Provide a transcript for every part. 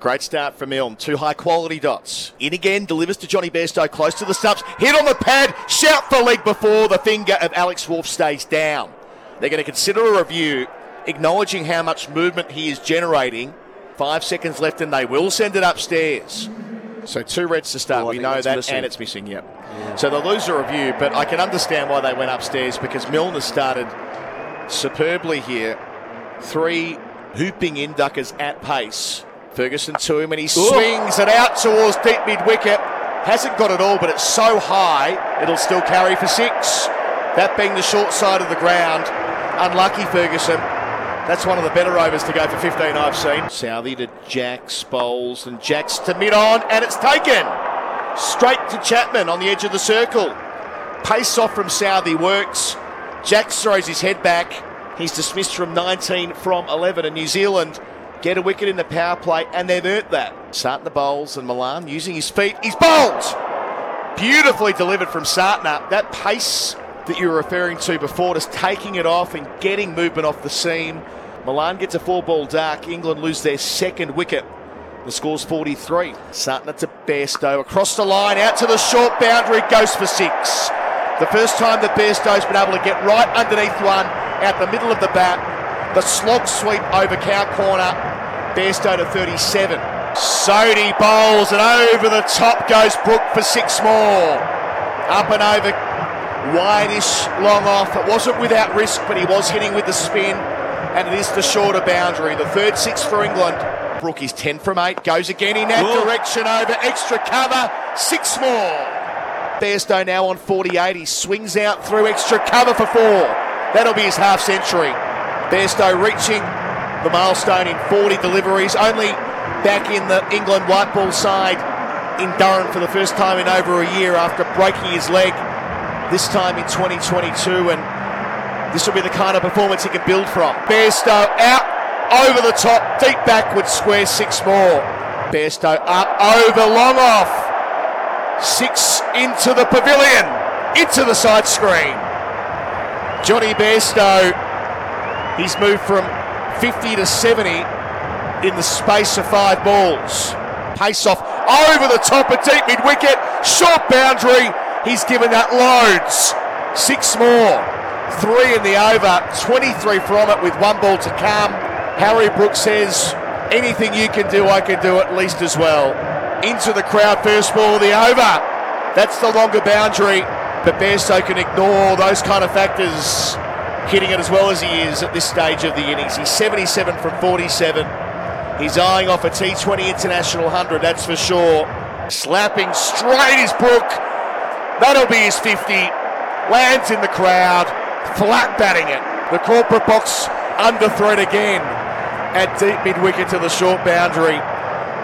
Great start from Milne. Two high quality dots. In again, delivers to Jonny Bairstow, close to the stumps. Hit on the pad. Shout for leg before the finger of Alex Wharf stays down. They're going to consider a review, acknowledging how much movement he is generating. Five seconds left, and they will send it upstairs. So two reds to start. Oh, we know that, missing. and it's missing. Yep. So they'll lose a review, but I can understand why they went upstairs because Milne has started superbly here. Three hooping in duckers at pace. Ferguson to him and he swings it out towards deep mid wicket. Hasn't got it all, but it's so high it'll still carry for six. That being the short side of the ground. Unlucky Ferguson. That's one of the better overs to go for 15 I've seen. Southey to Jacks, bowls, and Jacks to mid on, and it's taken. Straight to Chapman on the edge of the circle. Pace off from Southey works. Jacks throws his head back. He's dismissed from 19 from 11, and New Zealand get a wicket in the power play, and they've earned that. The bowls, and Malan using his feet. He's bowled! Beautifully delivered from Santner. That pace that you were referring to before, just taking it off and getting movement off the seam. Malan gets a four ball dark. England lose their second wicket. The score's 43. Santner to Bairstow across the line, out to the short boundary, goes for six. The first time that Bairstow's been able to get right underneath one, out the middle of the bat. The slog sweep over cow corner. Bairstow to 37. Sodhi bowls and over the top goes Brook for six more. Up and over, wide-ish, long off. It wasn't without risk, but he was hitting with the spin, and it is the shorter boundary. The third six for England. Brook is 10 from 8, goes again in that Whoa. direction over extra cover, six more. Bairstow now on 48. He swings out through extra cover for four. That'll be his half century. Bairstow reaching the milestone in 40 deliveries, only back in the England white ball side in Durham for the first time in over a year after breaking his leg this time in 2022. And this will be the kind of performance he can build from. Bairstow out, over the top, deep backwards, square, six more. Bairstow up, over, long off. Six into the pavilion, into the side screen. Jonny Bairstow, he's moved from 50 to 70 in the space of five balls. Pace off over the top of deep mid wicket, short boundary. He's given that loads. Six more, three in the over, 23 from it with one ball to come. Harry Brooks says, anything you can do, I can do at least as well. Into the crowd, first ball, of the over. That's the longer boundary, but Bairstow can ignore those kind of factors, hitting it as well as he is at this stage of the innings. He's 77 from 47. He's eyeing off a T20 International 100, that's for sure. Slapping straight is Brook. That'll be his 50. Lands in the crowd, flat batting it. The corporate box under threat again at deep mid wicket to the short boundary.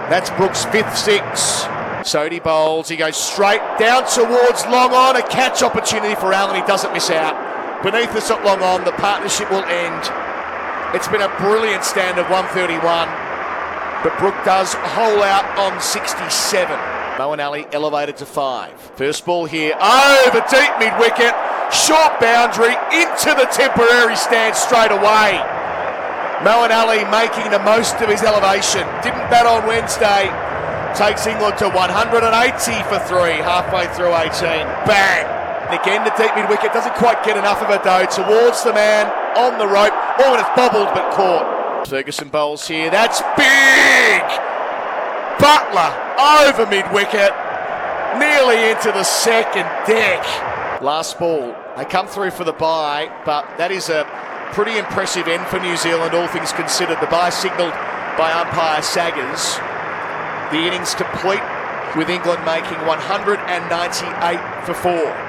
That's Brooks' fifth six. Sodhi bowls. He goes straight down towards long on. A catch opportunity for Allen. He doesn't miss out. Beneath the at long on. The partnership will end. It's been a brilliant stand of 131. But Brook does hole out on 67. Moeen Ali elevated to five. First ball here over deep mid wicket. Short boundary into the temporary stand straight away. Moeen Ali making the most of his elevation. Didn't bat on Wednesday. Takes England to 180 for three, halfway through 18. Bang! And again, the deep mid wicket doesn't quite get enough of it though. Towards the man on the rope. Oh, and it's bobbled but caught. Ferguson bowls here. That's big! Buttler over mid wicket. Nearly into the second deck. Last ball. They come through for the bye, but that is a pretty impressive end for New Zealand, all things considered. The bye signalled by umpire Saggers. The innings complete with England making 198 for four.